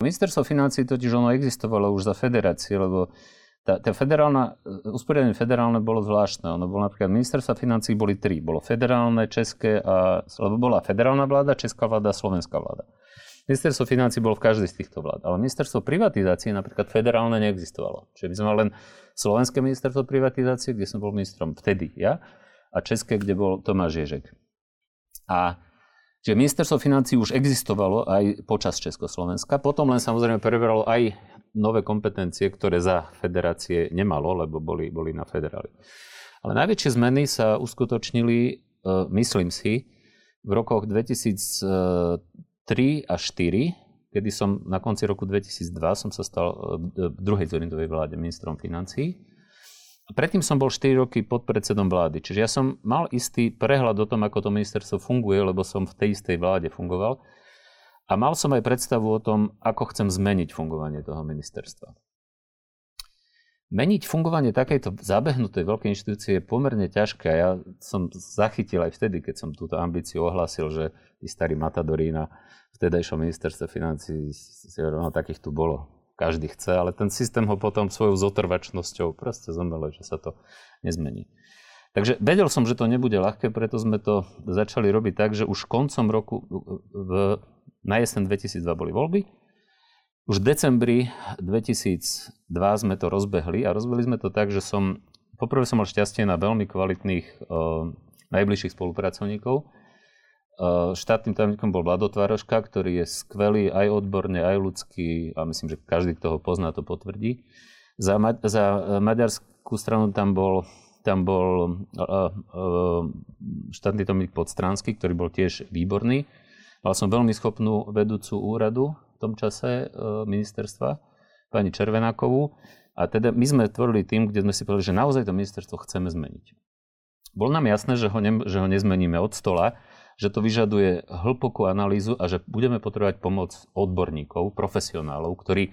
Ministerstvo financí totiž ono existovalo už za federácie, lebo tá, tá federálna, usporiadanie federálne bolo zvláštne. Ono bolo napríklad, ministerstva financí boli tri. Bolo federálne, české a, lebo bola federálna vláda, česká vláda, slovenská vláda. Ministerstvo financí bolo v každej z týchto vlád, ale ministerstvo privatizácie napríklad federálne neexistovalo. Čiže by sme mali len slovenské ministerstvo privatizácie, kde som bol ministrom vtedy ja, a české, kde bol Tomáš Ježek. A Čiže ministerstvo financí už existovalo aj počas Československa. Potom len samozrejme preberalo aj nové kompetencie, ktoré za federácie nemalo, lebo boli, boli na federáli. Ale najväčšie zmeny sa uskutočnili, e, myslím si, v rokoch 2003 a 2004, kedy som na konci roku 2002 som sa stal e, v druhej Zorindovej vláde ministrom financí. Predtým som bol 4 roky pod predsedom vlády, čiže ja som mal istý prehľad o tom, ako to ministerstvo funguje, lebo som v tej istej vláde fungoval. A mal som aj predstavu o tom, ako chcem zmeniť fungovanie toho ministerstva. Meniť fungovanie takejto zabehnutej veľkej inštitúcie je pomerne ťažké. Ja som zachytil aj vtedy, keď som túto ambíciu ohlásil, že tí starí matadorí na vtedajšom ministerstve financí, no takých tu bolo každý chce, ale ten systém ho potom svojou zotrvačnosťou proste zomele, že sa to nezmení. Takže vedel som, že to nebude ľahké, preto sme to začali robiť tak, že už koncom roku, v, na jesen 2002 boli voľby, už v decembri 2002 sme to rozbehli a rozbehli sme to tak, že som, poprvé som mal šťastie na veľmi kvalitných uh, najbližších spolupracovníkov, štátnym tajomníkom bol Vlado Tvaroška, ktorý je skvelý aj odborne, aj ľudský a myslím, že každý, kto ho pozná, to potvrdí. Za, ma- za eh, maďarskú stranu tam bol, tam bol uh, uh, štátny tajomník Podstránsky, ktorý bol tiež výborný. Mal som veľmi schopnú vedúcu úradu v tom čase uh, ministerstva, pani Červenákovú. A teda my sme tvorili tým, kde sme si povedali, že naozaj to ministerstvo chceme zmeniť. Bolo nám jasné, že ho, ne, že ho nezmeníme od stola, že to vyžaduje hlbokú analýzu a že budeme potrebovať pomoc odborníkov, profesionálov, ktorí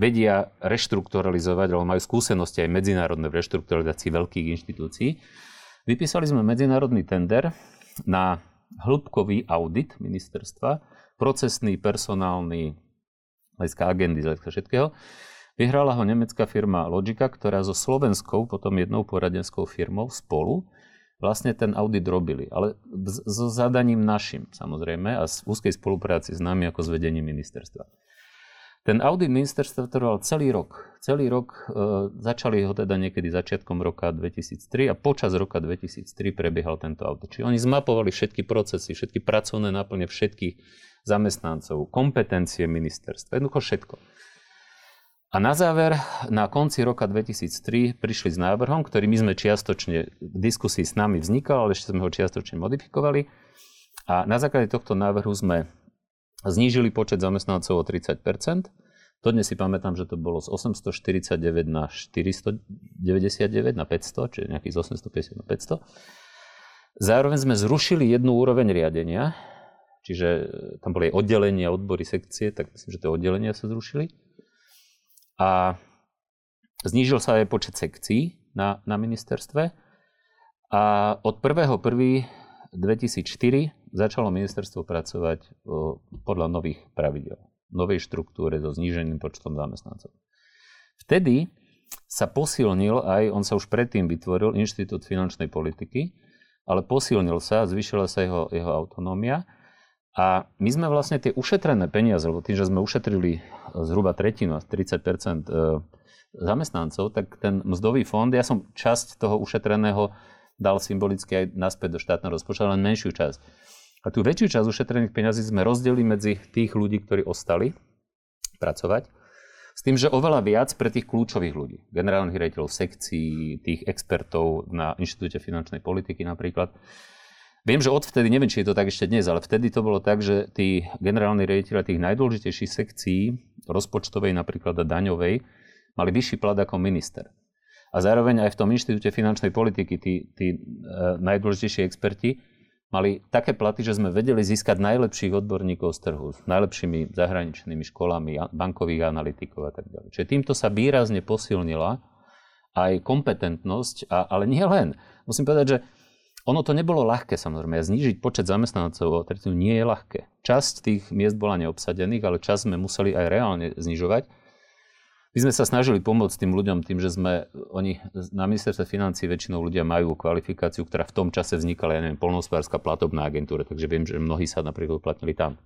vedia reštrukturalizovať, alebo majú skúsenosti aj medzinárodné v reštrukturalizácii veľkých inštitúcií. Vypísali sme medzinárodný tender na hĺbkový audit ministerstva, procesný, personálny, hľadiska agendy, hľadiska všetkého. Vyhrala ho nemecká firma Logica, ktorá so slovenskou, potom jednou poradenskou firmou spolu vlastne ten audit robili. Ale so zadaním našim, samozrejme, a v úzkej spolupráci s nami ako s vedením ministerstva. Ten audit ministerstva trval celý rok. Celý rok, e, začali ho teda niekedy začiatkom roka 2003 a počas roka 2003 prebiehal tento audit. Čiže oni zmapovali všetky procesy, všetky pracovné náplne všetkých zamestnancov, kompetencie ministerstva, jednoducho všetko. A na záver, na konci roka 2003 prišli s návrhom, ktorý my sme čiastočne v diskusii s nami vznikal, ale ešte sme ho čiastočne modifikovali. A na základe tohto návrhu sme znížili počet zamestnancov o 30% Dodnes si pamätám, že to bolo z 849 na 499 na 500, čiže nejakých z 850 na 500. Zároveň sme zrušili jednu úroveň riadenia, čiže tam boli aj oddelenia, odbory, sekcie, tak myslím, že tie oddelenia sa zrušili. A znížil sa aj počet sekcií na, na ministerstve. A od 1.1.2004 začalo ministerstvo pracovať o, podľa nových pravidel, novej štruktúre so zníženým počtom zamestnancov. Vtedy sa posilnil aj, on sa už predtým vytvoril, Inštitút finančnej politiky, ale posilnil sa, zvyšila sa jeho, jeho autonómia a my sme vlastne tie ušetrené peniaze, lebo tým, že sme ušetrili zhruba tretinu, 30 e, zamestnancov, tak ten mzdový fond, ja som časť toho ušetreného dal symbolicky aj naspäť do štátneho rozpočtu, len menšiu časť. A tú väčšiu časť ušetrených peniazí sme rozdelili medzi tých ľudí, ktorí ostali pracovať, s tým, že oveľa viac pre tých kľúčových ľudí, generálnych riaditeľov sekcií, tých expertov na Inštitúte finančnej politiky napríklad, Viem, že odvtedy, neviem, či je to tak ešte dnes, ale vtedy to bolo tak, že tí generálni riaditeľe tých najdôležitejších sekcií, rozpočtovej napríklad a daňovej, mali vyšší plat ako minister. A zároveň aj v tom inštitúte finančnej politiky tí, tí e, najdôležitejší experti mali také platy, že sme vedeli získať najlepších odborníkov z trhu, s najlepšími zahraničnými školami, bankových analytikov a tak ďalej. Čiže týmto sa výrazne posilnila aj kompetentnosť, a, ale nie len. Musím povedať, že ono to nebolo ľahké samozrejme. Znížiť počet zamestnancov o tretinu nie je ľahké. Časť tých miest bola neobsadených, ale časť sme museli aj reálne znižovať. My sme sa snažili pomôcť tým ľuďom tým, že sme, oni na ministerstve financí väčšinou ľudia majú kvalifikáciu, ktorá v tom čase vznikala, ja neviem, polnohospodárska platobná agentúra, takže viem, že mnohí sa napríklad uplatnili tam.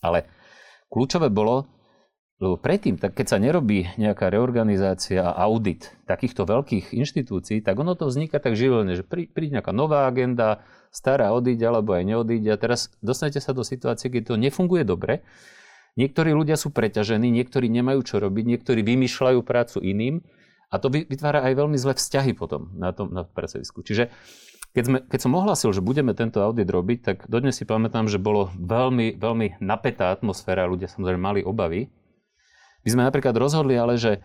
Ale kľúčové bolo, lebo predtým, tak keď sa nerobí nejaká reorganizácia a audit takýchto veľkých inštitúcií, tak ono to vzniká tak živelne, že príde nejaká nová agenda, stará odíde alebo aj neodíde a teraz dostanete sa do situácie, keď to nefunguje dobre. Niektorí ľudia sú preťažení, niektorí nemajú čo robiť, niektorí vymýšľajú prácu iným a to vytvára aj veľmi zlé vzťahy potom na tom na pracovisku. Čiže keď, sme, keď som ohlasil, že budeme tento audit robiť, tak dodnes si pamätám, že bolo veľmi, veľmi napätá atmosféra, ľudia samozrejme mali obavy, my sme napríklad rozhodli ale, že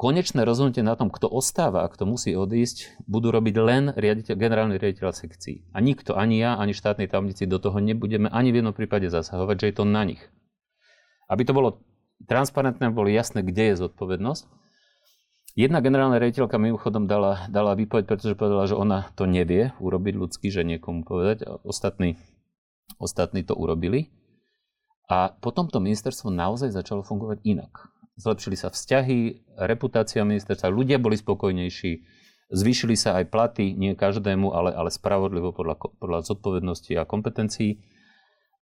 konečné rozhodnutie na tom, kto ostáva a kto musí odísť, budú robiť len riaditeľ, generálny riaditeľ sekcií. A nikto, ani ja, ani štátni tajomníci do toho nebudeme ani v jednom prípade zasahovať, že je to na nich. Aby to bolo transparentné, bolo jasné, kde je zodpovednosť. Jedna generálna riaditeľka mimochodom dala, dala výpoveď, pretože povedala, že ona to nevie urobiť ľudsky, že niekomu povedať. Ostatní, ostatní to urobili. A potom to ministerstvo naozaj začalo fungovať inak. Zlepšili sa vzťahy, reputácia ministerstva, ľudia boli spokojnejší, zvýšili sa aj platy, nie každému, ale, ale spravodlivo podľa, podľa zodpovednosti a kompetencií.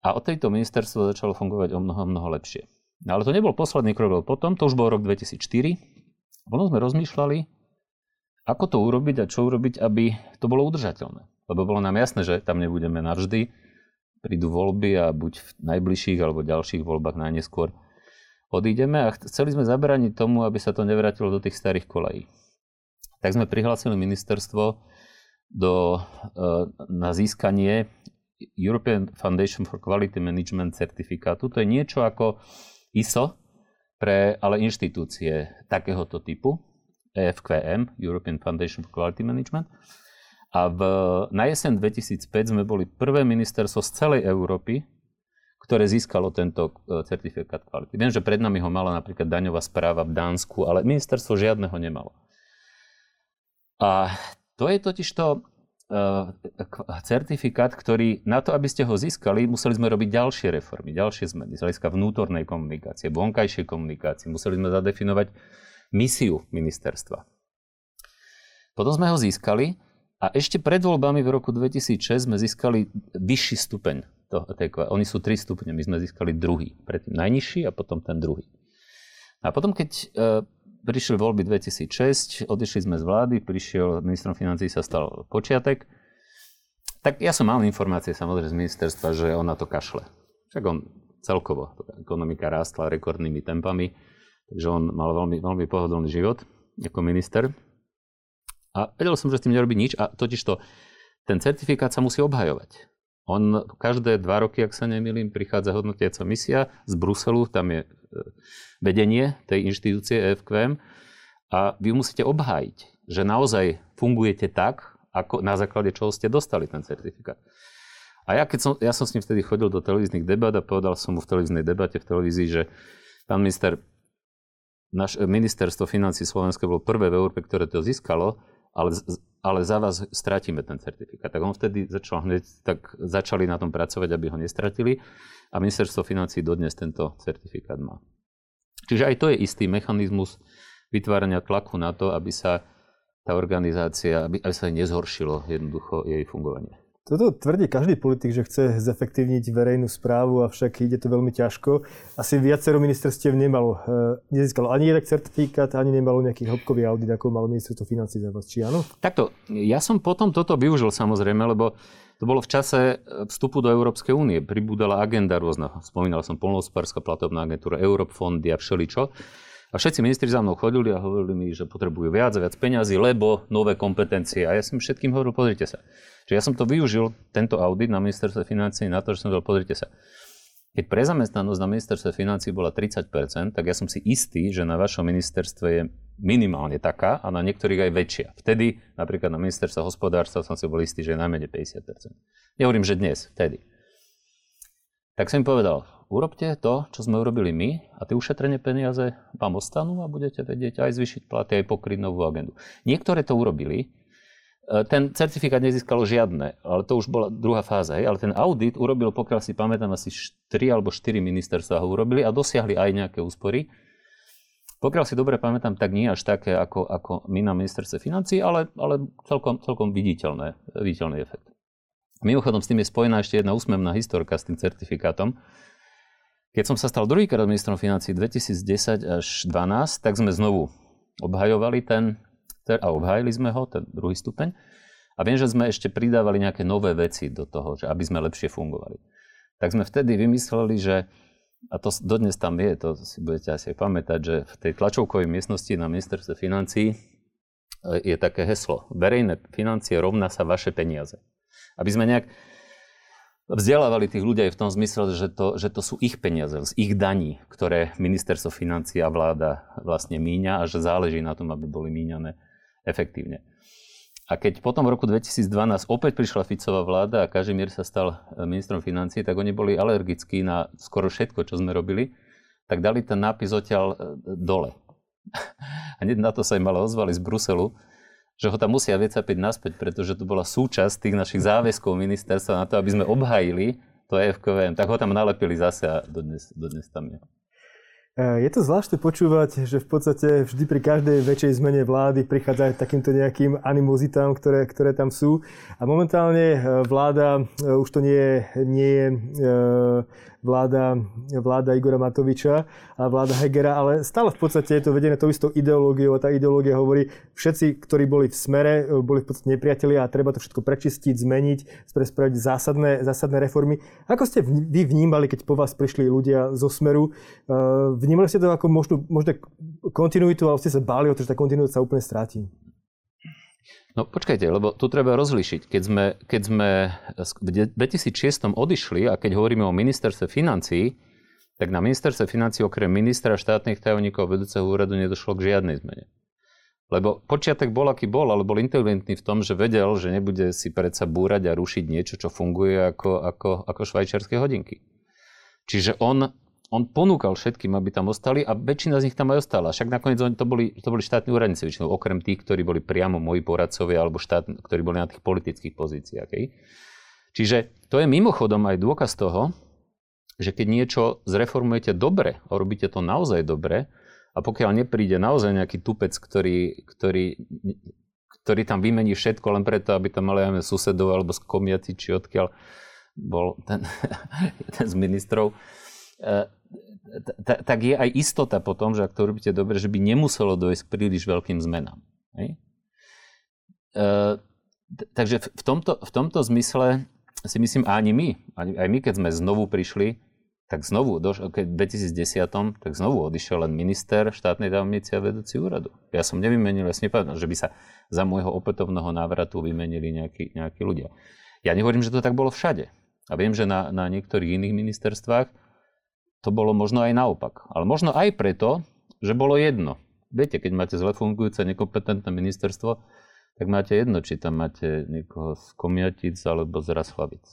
A od tejto ministerstvo začalo fungovať o mnoho, mnoho lepšie. No ale to nebol posledný krok, lebo potom, to už bol rok 2004, potom sme rozmýšľali, ako to urobiť a čo urobiť, aby to bolo udržateľné. Lebo bolo nám jasné, že tam nebudeme navždy, prídu voľby a buď v najbližších alebo ďalších voľbách najneskôr odídeme a chceli sme zabraniť tomu, aby sa to nevrátilo do tých starých kolají. Tak sme prihlásili ministerstvo do, e, na získanie European Foundation for Quality Management certifikátu. To je niečo ako ISO, pre ale inštitúcie takéhoto typu, EFQM, European Foundation for Quality Management. A v, na jeseň 2005 sme boli prvé ministerstvo z celej Európy, ktoré získalo tento e, certifikát kvality. Viem, že pred nami ho mala napríklad daňová správa v Dánsku, ale ministerstvo žiadneho nemalo. A to je totižto uh, certifikát, ktorý na to, aby ste ho získali, museli sme robiť ďalšie reformy, ďalšie zmeny z hľadiska vnútornej komunikácie, vonkajšej komunikácie. Museli sme zadefinovať misiu ministerstva. Potom sme ho získali a ešte pred voľbami v roku 2006 sme získali vyšší stupeň. To, tej, oni sú tri stupne, my sme získali druhý. Predtým najnižší a potom ten druhý. A potom, keď e, prišli voľby 2006, odišli sme z vlády, prišiel ministrom financí sa stal počiatek, tak ja som mal informácie samozrejme z ministerstva, že on na to kašle. Však on celkovo, ekonomika rástla rekordnými tempami, takže on mal veľmi, veľmi pohodlný život ako minister. A vedel som, že s tým nerobí nič a totiž to, ten certifikát sa musí obhajovať. On každé dva roky, ak sa nemýlim, prichádza hodnotiaca misia z Bruselu, tam je e, vedenie tej inštitúcie EFQM a vy musíte obhájiť, že naozaj fungujete tak, ako na základe čoho ste dostali ten certifikát. A ja, keď som, ja som s ním vtedy chodil do televíznych debat a povedal som mu v televíznej debate v televízii, že pán minister, naš, ministerstvo financí Slovenska bolo prvé v Európe, ktoré to získalo ale, ale za vás stratíme ten certifikát. Tak on vtedy začal hneď, tak začali na tom pracovať, aby ho nestratili a ministerstvo financí dodnes tento certifikát má. Čiže aj to je istý mechanizmus vytvárania tlaku na to, aby sa tá organizácia, aby, aby sa nezhoršilo jednoducho jej fungovanie. Toto tvrdí každý politik, že chce zefektívniť verejnú správu, avšak ide to veľmi ťažko. Asi viacero ministerstiev nemalo, e, nezískalo ani jeden certifikát, ani nemalo nejaký hĺbkový audit, ako malo ministerstvo financí za vás, či áno? Takto, ja som potom toto využil samozrejme, lebo to bolo v čase vstupu do Európskej únie. Pribúdala agenda rôzna. Spomínal som polnohospodárska platobná agentúra, Európfondy a všeličo. A všetci ministri za mnou chodili a hovorili mi, že potrebujú viac a viac peňazí, lebo nové kompetencie. A ja som všetkým hovoril, pozrite sa, Čiže ja som to využil, tento audit na ministerstve financí, na to, že som povedal, pozrite sa, keď prezamestnanosť na ministerstve financí bola 30%, tak ja som si istý, že na vašom ministerstve je minimálne taká a na niektorých aj väčšia. Vtedy napríklad na ministerstve hospodárstva som si bol istý, že je najmenej 50%. Nehovorím, že dnes, vtedy. Tak som im povedal, urobte to, čo sme urobili my a tie ušetrené peniaze vám ostanú a budete vedieť aj zvyšiť platy, aj pokryť novú agendu. Niektoré to urobili, ten certifikát nezískalo žiadne, ale to už bola druhá fáza. Hej. Ale ten audit urobil, pokiaľ si pamätám, asi 3 alebo 4 ministerstva ho urobili a dosiahli aj nejaké úspory. Pokiaľ si dobre pamätám, tak nie až také ako, ako my na ministerstve financí, ale, ale celkom, celkom viditeľné, viditeľný efekt. Mimochodom, s tým je spojená ešte jedna úsmevná historka s tým certifikátom. Keď som sa stal druhýkrát ministrom financí 2010 až 2012, tak sme znovu obhajovali ten, a obhajili sme ho, ten druhý stupeň. A viem, že sme ešte pridávali nejaké nové veci do toho, že aby sme lepšie fungovali. Tak sme vtedy vymysleli, že a to dodnes tam je, to si budete asi pamätať, že v tej tlačovkovej miestnosti na ministerstve financí e, je také heslo. Verejné financie rovná sa vaše peniaze. Aby sme nejak vzdelávali tých ľudí aj v tom zmysle, že to, že to sú ich peniaze, z ich daní, ktoré ministerstvo financí a vláda vlastne míňa a že záleží na tom, aby boli míňané efektívne. A keď potom v roku 2012 opäť prišla Ficová vláda a Kažimír sa stal e, ministrom financí, tak oni boli alergickí na skoro všetko, čo sme robili, tak dali ten nápis odtiaľ e, dole. A na to sa im ale ozvali z Bruselu, že ho tam musia vycapiť naspäť, pretože to bola súčasť tých našich záväzkov ministerstva na to, aby sme obhajili to EFKVM, tak ho tam nalepili zase a dodnes, dodnes tam je. Je to zvláštne počúvať, že v podstate vždy pri každej väčšej zmene vlády prichádza takýmto nejakým animozitám, ktoré, ktoré tam sú. A momentálne e, vláda, e, už to nie je, nie je vláda, vláda Igora Matoviča a vláda Hegera, ale stále v podstate je to vedené tou istou ideológiou a tá ideológia hovorí, všetci, ktorí boli v smere, boli v podstate nepriatelia a treba to všetko prečistiť, zmeniť, spraviť zásadné, zásadné reformy. Ako ste vy vnímali, keď po vás prišli ľudia zo smeru? Vnímali ste to ako možno, možno kontinuitu, ale ste sa báli o to, že tá kontinuita sa úplne stráti? No počkajte, lebo tu treba rozlišiť. Keď sme, keď sme v 2006 odišli a keď hovoríme o ministerstve financií, tak na ministerstve financií okrem ministra štátnych tajomníkov vedúceho úradu nedošlo k žiadnej zmene. Lebo počiatek bol, aký bol, ale bol inteligentný v tom, že vedel, že nebude si predsa búrať a rušiť niečo, čo funguje ako, ako, ako švajčiarske hodinky. Čiže on on ponúkal všetkým, aby tam ostali a väčšina z nich tam aj ostala. Však nakoniec to boli, to boli štátni úradníci, väčšinou okrem tých, ktorí boli priamo moji poradcovia alebo štát, ktorí boli na tých politických pozíciách. Okay? Čiže to je mimochodom aj dôkaz toho, že keď niečo zreformujete dobre a robíte to naozaj dobre a pokiaľ nepríde naozaj nejaký tupec, ktorý, ktorý, ktorý tam vymení všetko len preto, aby tam mali aj susedov alebo skomiaci, či odkiaľ bol ten, jeden z ministrov, tak je aj istota potom, že ak to robíte dobre, že by nemuselo dojsť k príliš veľkým zmenám. Hej? E, takže v tomto, v tomto zmysle si myslím, ani my, aj my, keď sme znovu prišli, tak znovu, keď v 2010, tak znovu odišiel len minister štátnej tajomnice a vedúci úradu. Ja som nevymenil, ja nepovedal, že by sa za môjho opätovného návratu vymenili nejakí, nejakí ľudia. Ja nehovorím, že to tak bolo všade. A viem, že na, na niektorých iných ministerstvách to bolo možno aj naopak. Ale možno aj preto, že bolo jedno. Viete, keď máte zle fungujúce nekompetentné ministerstvo, tak máte jedno, či tam máte niekoho z Komiatic alebo z Rashlavic.